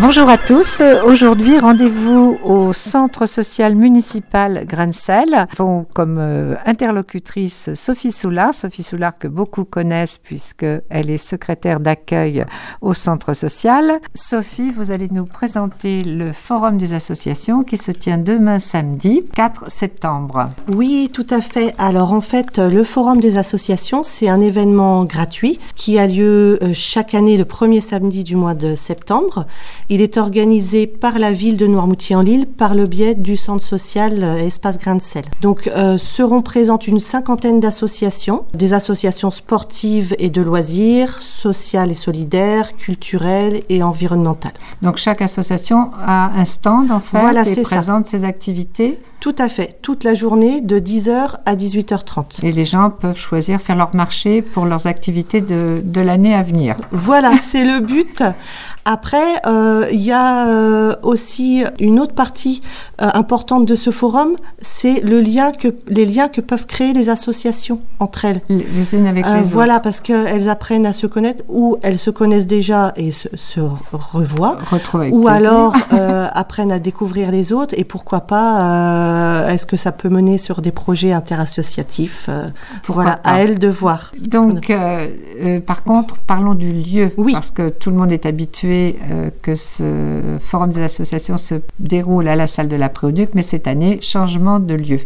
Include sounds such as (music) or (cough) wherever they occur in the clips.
Bonjour à tous. Aujourd'hui, rendez-vous au centre social municipal Grancel. Avons comme euh, interlocutrice Sophie Soulard. Sophie Soulard que beaucoup connaissent puisqu'elle est secrétaire d'accueil au centre social. Sophie, vous allez nous présenter le forum des associations qui se tient demain samedi 4 septembre. Oui, tout à fait. Alors en fait, le forum des associations, c'est un événement gratuit qui a lieu euh, chaque année le premier samedi du mois de septembre il est organisé par la ville de Noirmoutier-en-Lille par le biais du centre social euh, Espace Grain de Sel. Donc euh, seront présentes une cinquantaine d'associations, des associations sportives et de loisirs, sociales et solidaires, culturelles et environnementales. Donc chaque association a un stand en fait voilà, et présente ses activités tout à fait, toute la journée de 10h à 18h30. Et les gens peuvent choisir, faire leur marché pour leurs activités de, de l'année à venir. Voilà, (laughs) c'est le but. Après, euh, il y a euh, aussi une autre partie euh, importante de ce forum, c'est le lien que, les liens que peuvent créer les associations entre elles. Les unes avec les autres. Voilà, parce qu'elles apprennent à se connaître, ou elles se connaissent déjà et se, se revoient, ou plaisir. alors (laughs) apprennent à découvrir les autres, et pourquoi pas euh, est-ce que ça peut mener sur des projets interassociatifs euh, Voilà, à elle de voir. Donc, euh, par contre, parlons du lieu. Oui. Parce que tout le monde est habitué que ce forum des associations se déroule à la salle de la Préauduc, mais cette année, changement de lieu.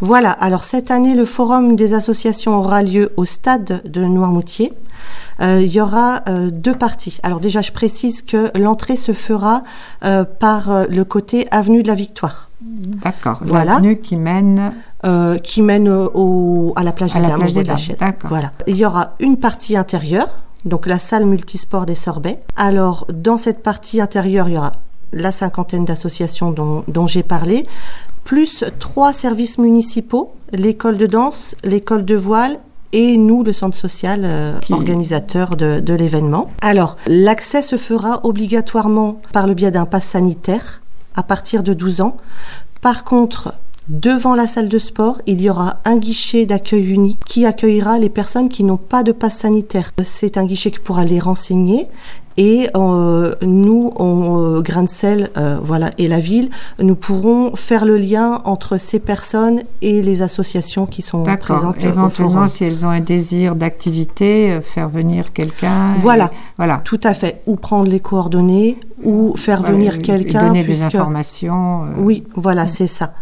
Voilà, alors cette année, le forum des associations aura lieu au stade de Noirmoutier. Euh, il y aura euh, deux parties. Alors déjà, je précise que l'entrée se fera euh, par le côté avenue de la Victoire. D'accord. Voilà. L'avenue qui mène. Euh, qui mène au, à la plage à des la Dames. Plage des Dames. D'accord. Voilà. Il y aura une partie intérieure, donc la salle multisport des Sorbets. Alors, dans cette partie intérieure, il y aura la cinquantaine d'associations dont, dont j'ai parlé, plus trois services municipaux, l'école de danse, l'école de voile et nous, le centre social euh, Qui... organisateur de, de l'événement. Alors, l'accès se fera obligatoirement par le biais d'un pass sanitaire à partir de 12 ans. Par contre, Devant la salle de sport, il y aura un guichet d'accueil unique qui accueillera les personnes qui n'ont pas de passe sanitaire. C'est un guichet qui pourra les renseigner et euh, nous, on, euh, grain de sel, euh, voilà, et la ville, nous pourrons faire le lien entre ces personnes et les associations qui sont présentes. Éventuellement, si elles ont un désir d'activité, euh, faire venir quelqu'un. Voilà, et, voilà, tout à fait. Ou prendre les coordonnées, ou faire voilà, venir quelqu'un. Donner puisque... des informations. Oui, voilà, c'est ça.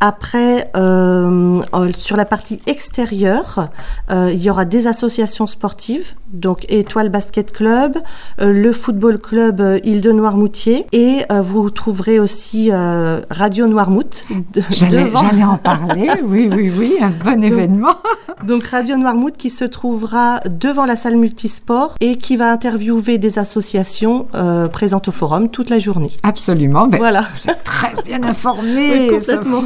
Après, sur la partie extérieure, il y aura des associations sportives, donc Étoile Basket Club, euh, le Football Club Île de Noirmoutier, et euh, vous trouverez aussi euh, Radio Noirmout. De, (laughs) J'allais en parler, (laughs) oui, oui, oui, un bon donc, événement. donc Radio Noirmout qui se trouvera devant la salle multisport et qui va interviewer des associations euh, présentes au forum toute la journée. Absolument. Ben, voilà. Êtes très bien informée. (laughs) Oui, complètement.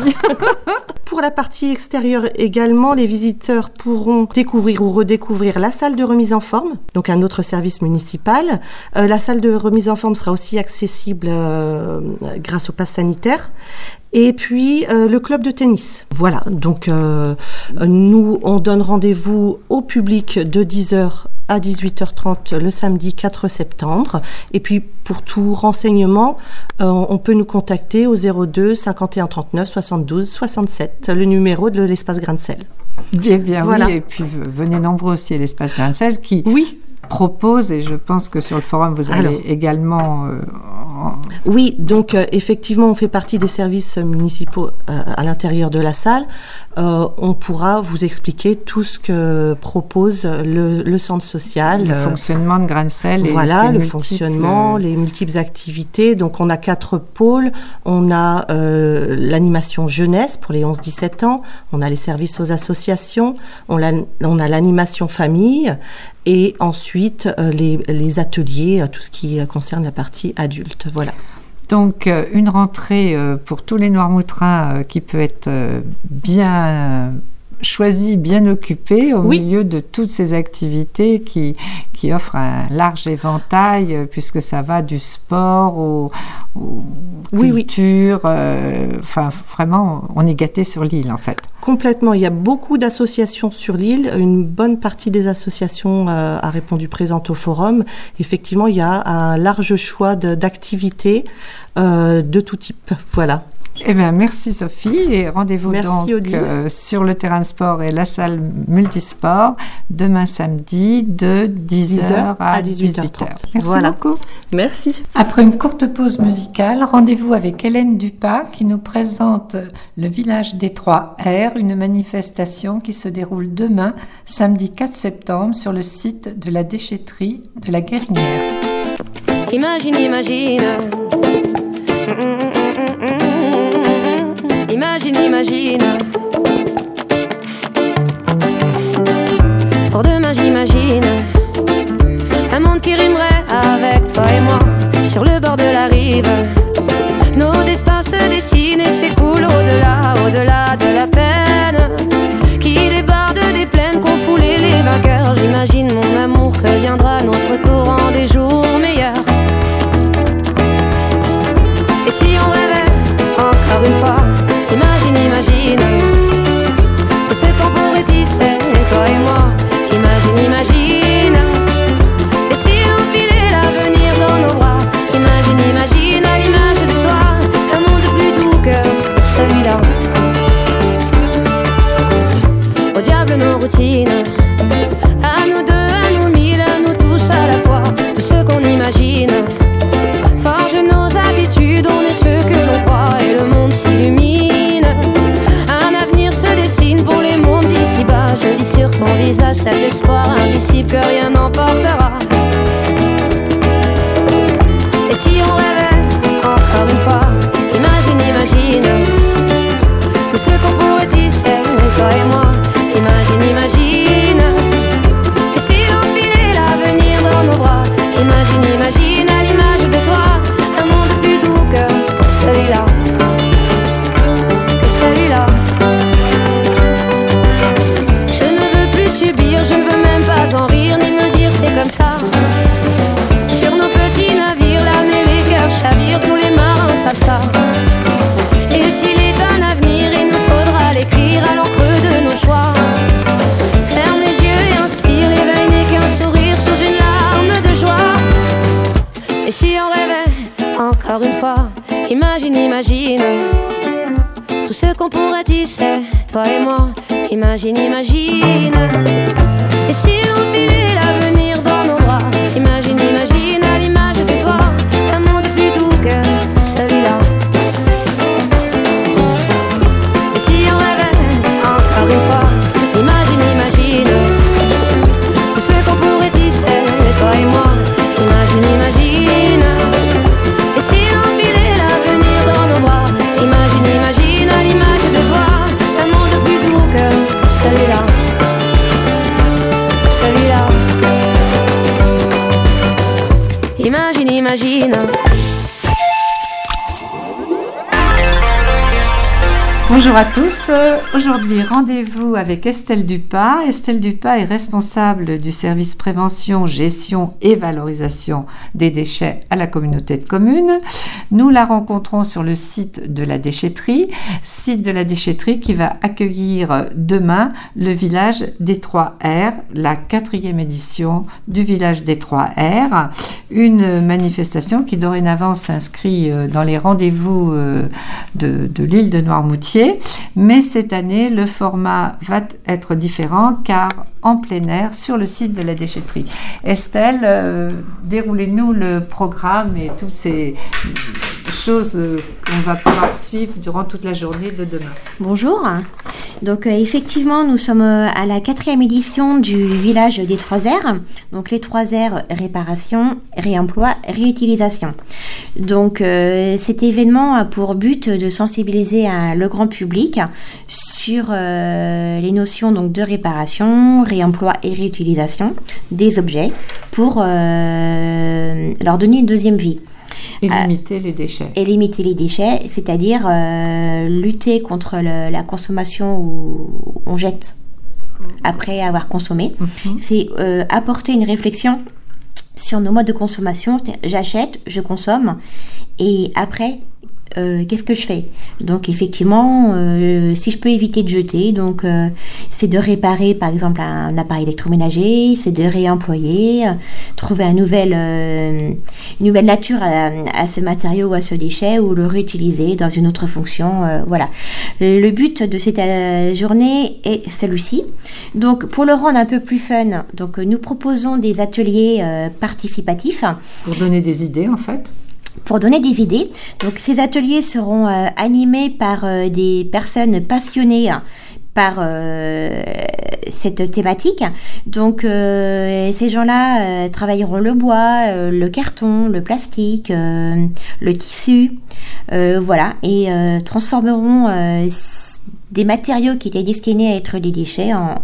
Pour la partie extérieure également, les visiteurs pourront découvrir ou redécouvrir la salle de remise en forme, donc un autre service municipal. Euh, la salle de remise en forme sera aussi accessible euh, grâce au pass sanitaire. Et puis euh, le club de tennis. Voilà, donc nous, on donne rendez-vous au public de 10h à 18h30 le samedi 4 septembre. Et puis pour tout renseignement, on peut nous contacter au 02 51 39 72 67, le numéro de l'espace Grain de Sel. Eh bien voilà. oui, et puis venez nombreux aussi à l'espace Grain de Sel qui oui. propose, et je pense que sur le forum vous allez Alors, également... Euh, en... Oui, donc euh, effectivement on fait partie des services municipaux euh, à l'intérieur de la salle. On pourra vous expliquer tout ce que propose le, le centre social. Le fonctionnement de Sel. Voilà, le multiples... fonctionnement, les multiples activités. Donc on a quatre pôles. On a l'animation jeunesse pour les 11-17 ans. On a les services aux associations. On a, on a l'animation famille et ensuite euh, les, ateliers, tout ce qui concerne la partie adulte. Voilà. Donc euh, une rentrée euh, pour tous les Noirmoutrins qui peut être bien choisi bien occupé au milieu de toutes ces activités qui, qui offrent un large éventail euh, puisque ça va du sport au, culture. Euh, enfin, vraiment, on est gâté sur l'île en fait. Complètement. Il y a beaucoup d'associations sur l'île. Une bonne partie des associations euh, a répondu présente au forum. Effectivement, il y a un large choix d'activités de tout type. Voilà. Eh bien, merci Sophie et rendez-vous donc euh, sur le terrain de sport et la salle multisport demain samedi de 10h, à 18h30. Merci beaucoup. Merci. Après une courte pause musicale, rendez-vous avec Hélène Dupas qui nous présente le village des Trois R, une manifestation qui se déroule demain, samedi 4 septembre, sur le site de la déchetterie de la Guérinière. Imagine, imagine. Imagine. Pour demain, j'imagine un monde qui rimerait avec toi et moi sur le bord de la rive. Nos destins se dessinent et s'écoulent au-delà, au-delà de la peine qui déborde des plaines qu'ont foulé les vainqueurs. J'imagine mon amour que viendra notre tour en des jours meilleurs. Imagine. Tout ce qu'on pourrait tisser, toi et moi, imagine, imagine. Et si on filait à tous. Aujourd'hui, rendez-vous avec Estelle Dupas. Estelle Dupas est responsable du service prévention, gestion et valorisation des déchets à la communauté de communes. Nous la rencontrons sur le site de la déchetterie, site de la déchetterie qui va accueillir demain le village des 3 R, la quatrième édition du village des 3 R, une manifestation qui dorénavant s'inscrit euh, dans les rendez-vous euh, de, de l'île de Noirmoutier mais cette année, le format va être différent car en plein air sur le site de la déchetterie. Estelle, euh, déroulez-nous le programme et toutes ces choses euh, qu'on va pouvoir suivre durant toute la journée de demain. Bonjour. Donc euh, effectivement, nous sommes à la quatrième édition du village des trois R. Donc les trois R, réparation, réemploi, réutilisation. Donc cet événement a pour but de sensibiliser le grand public sur les notions donc de réparation, réemploi et réutilisation des objets pour euh, leur donner une deuxième vie. Et limiter les déchets. Et limiter les déchets, c'est-à-dire lutter contre la consommation où on jette après avoir consommé. C'est apporter une réflexion sur nos modes de consommation. J'achète, je consomme, et après, euh, qu'est-ce que je fais? Donc effectivement, euh, si je peux éviter de jeter, donc euh, c'est de réparer par exemple un, appareil électroménager, c'est de réemployer, trouver une nouvelle nature à, ce matériau ou à ce déchet ou le réutiliser dans une autre fonction. voilà. Le but de cette journée est celui-ci. Donc pour le rendre un peu plus fun, donc nous proposons des ateliers participatifs. Pour donner des idées en fait? Pour donner des idées. Donc ces ateliers seront euh, animés par euh, des personnes passionnées par euh, cette thématique. Donc ces gens-là travailleront le bois, le carton, le plastique, le tissu, voilà, et transformeront des matériaux qui étaient destinés à être des déchets en,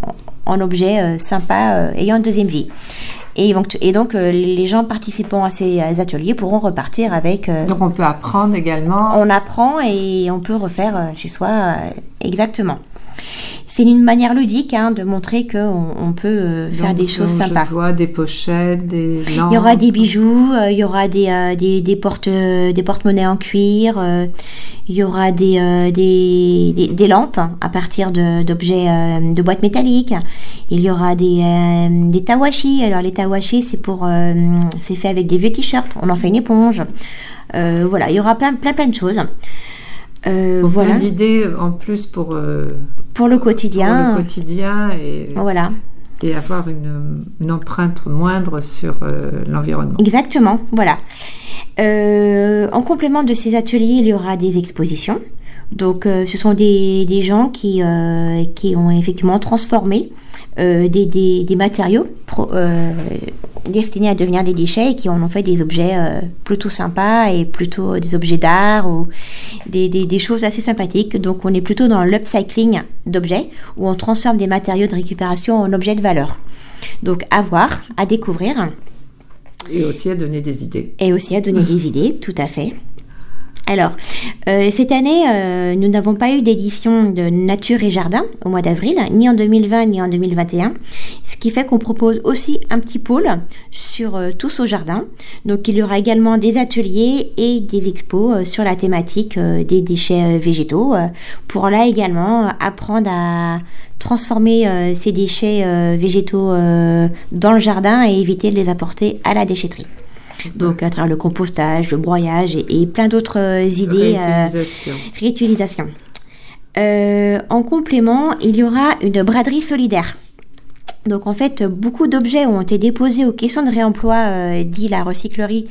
en objets sympas ayant une deuxième vie. Et donc, et donc euh, les gens participant à ces ateliers pourront repartir avec... Euh, donc on peut apprendre également. On apprend et on peut refaire euh, chez soi exactement. C'est une manière ludique hein, de montrer qu'on on peut faire des choses sympas. Je vois des pochettes, des lampes. Il y aura des bijoux, il y aura des, des, des porte des porte-monnaies en cuir, il y aura des, des, des, lampes à partir d'objets de, boîtes métalliques. Il y aura des, euh, des tawashi. Alors les tawashi, c'est pour, euh, c'est fait avec des vieux t-shirts. On en fait une éponge. Euh, voilà, il y aura plein, plein, plein de choses. Voilà. Plein d'idées en plus pour pour le quotidien. Pour le quotidien et voilà. Et avoir une, une empreinte moindre sur l'environnement. Exactement, voilà. en complément de ces ateliers, il y aura des expositions. Donc, ce sont des, des gens qui, qui ont effectivement transformé euh, des, des, matériaux euh, destinés à devenir des déchets et qui en ont fait des objets euh, plutôt sympas et plutôt des objets d'art ou des, des, choses assez sympathiques. Donc on est plutôt dans l'upcycling d'objets où on transforme des matériaux de récupération en objets de valeur. Donc à voir, à découvrir. Et aussi à donner des idées. Et aussi à donner des idées, tout à fait. Alors, euh, cette année, euh, nous n'avons pas eu d'édition de Nature et Jardin au mois d'avril, ni en 2020 ni en 2021, ce qui fait qu'on propose aussi un petit pôle sur euh, tous au jardin. Donc, il y aura également des ateliers et des expos sur la thématique des déchets végétaux, pour là également apprendre à transformer ces déchets végétaux dans le jardin et éviter de les apporter à la déchetterie. Donc à travers le compostage, le broyage et, plein d'autres euh, idées. Euh, réutilisation. réutilisation. Euh, en complément, il y aura une braderie solidaire. Donc en fait, beaucoup d'objets ont été déposés aux questions de réemploi, euh, dit la recyclerie,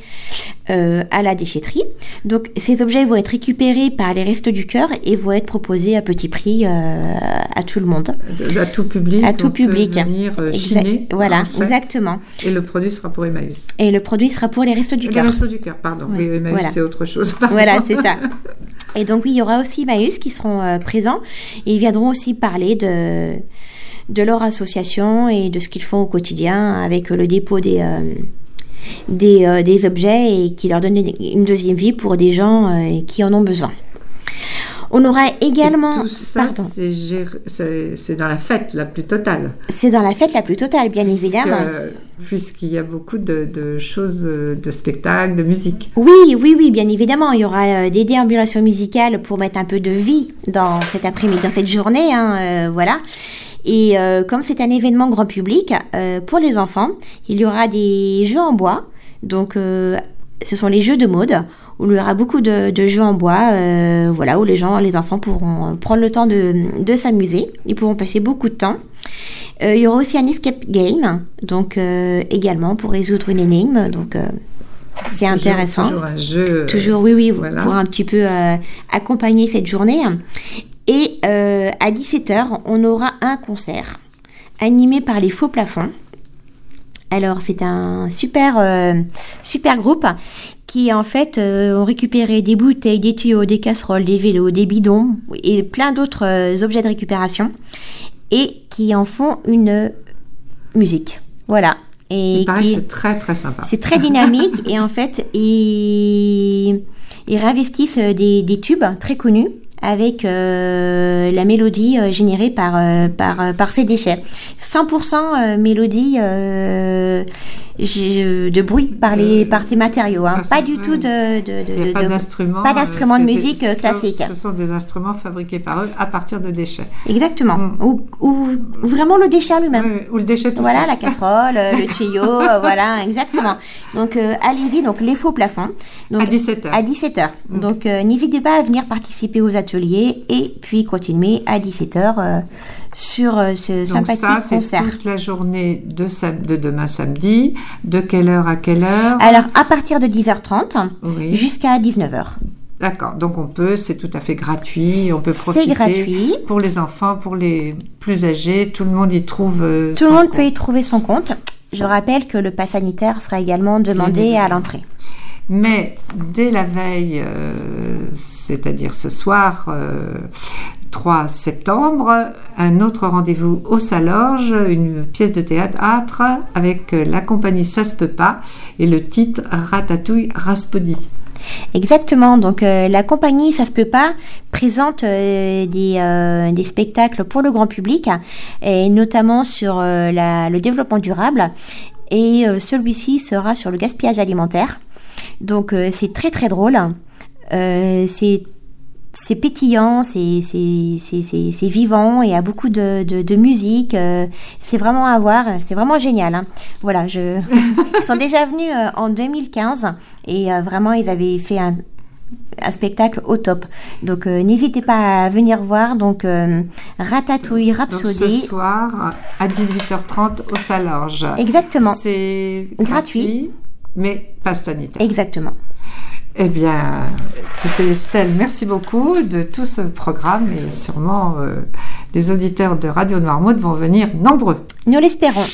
euh, à la déchetterie. Donc ces objets vont être récupérés par les restes du cœur et vont être proposés à petit prix euh, à tout le monde. À tout public. À tout public. Venir chiner, voilà, exactement. Et le produit sera pour Emmaüs. Et le produit sera pour les restes du cœur. Les restes du cœur, pardon. Emmaüs c'est autre chose. (laughs) Voilà, c'est ça. Et donc oui, il y aura aussi Emmaüs qui seront présents et ils viendront aussi parler de de leur association et de ce qu'ils font au quotidien avec le dépôt des, euh, des, euh, des, objets et qui leur donne une deuxième vie pour des gens euh, qui en ont besoin. On aura également. tout ça, c'est dans la fête la plus totale. C'est dans la fête la plus totale, bien évidemment. Puisqu'il y a beaucoup de, de, choses, de spectacles, de musique. Oui, oui, oui, bien évidemment. Il y aura des déambulations musicales pour mettre un peu de vie dans cet après-midi, dans cette journée. Hein, voilà. Et euh, comme c'est un événement grand public, euh, pour les enfants, il y aura des jeux en bois. Donc, euh, ce sont les jeux de mode où il y aura beaucoup de, jeux en bois, voilà, où les gens, les enfants pourront prendre le temps de, de s'amuser. Ils pourront passer beaucoup de temps. il y aura aussi un escape game, donc également pour résoudre une énigme. Donc c'est intéressant. Toujours un jeu. Toujours, oui, oui, pour un petit peu accompagner cette journée. Euh, à 17h, on aura un concert animé par les Faux Plafonds. Alors, c'est un super, euh, super groupe qui, en fait, euh, ont récupéré des bouteilles, des tuyaux, des casseroles, des vélos, des bidons et plein d'autres objets de récupération et qui en font une musique. Voilà. Il et c'est très très sympa. c'est très dynamique (laughs) et en fait ils, ils réinvestissent des, des tubes très connus avec euh, la mélodie euh, générée par, par, euh, ces déchets. 100% euh, mélodie de bruit par, les, Euh, par ces matériaux. hein. pas du tout de, pas d'instruments. pas d'instruments euh, de c'est musique, des- euh, classique. Ce sont des instruments fabriqués par eux à partir de déchets. Exactement. Mm. Ou, ou vraiment le déchet lui-même. Ou le déchet tout Voilà, la casserole, euh, le tuyau, (laughs) euh, voilà, exactement. Donc, euh, allez-y, donc les faux plafonds. Donc, À 17h. à 17h. Donc, euh, n'hésitez pas à venir participer aux ateliers et puis continuer à 17h euh, sur euh, ce Donc sympathique ça, concert. toute la journée de, demain samedi. De quelle heure à quelle heure? Alors, à partir de 10h30 Oui. jusqu'à 19h. D'accord. Donc on peut, c'est tout à fait gratuit. On peut profiter. C'est gratuit. Pour les enfants, pour les plus âgés, tout le monde y trouve. euh, Tout le monde compte. peut y trouver son compte. Je rappelle que le pass sanitaire sera également demandé à l'entrée. Mais dès la veille, euh, c'est-à-dire ce soir, euh, 3 septembre, un autre rendez-vous au Salorge, une pièce de théâtre avec la compagnie Ça se peut pas et le titre Ratatouille Raspodi. Exactement. Donc euh, la compagnie Ça se peut pas présente euh, des, euh, des spectacles pour le grand public et notamment sur le développement durable et celui-ci sera sur le gaspillage alimentaire. Donc c'est très très drôle. C'est c'est pétillant, c'est vivant, et il y a beaucoup de, de, de musique, euh, c'est vraiment à voir, c'est vraiment génial. hein. Voilà, je... (laughs) ils sont déjà venus euh, en 2015 et euh, vraiment ils avaient fait un, un spectacle au top. Donc euh, n'hésitez pas à venir voir, donc euh, Ratatouille Donc ce Rhapsody. soir à 18h30 au Salorge. Exactement, C'est Gratuit. mais pas sanitaire. exactement. Eh bien, écoutez Estelle, merci beaucoup de tout ce programme et sûrement euh, les auditeurs de Radio Noirmouth vont venir nombreux. Nous l'espérons.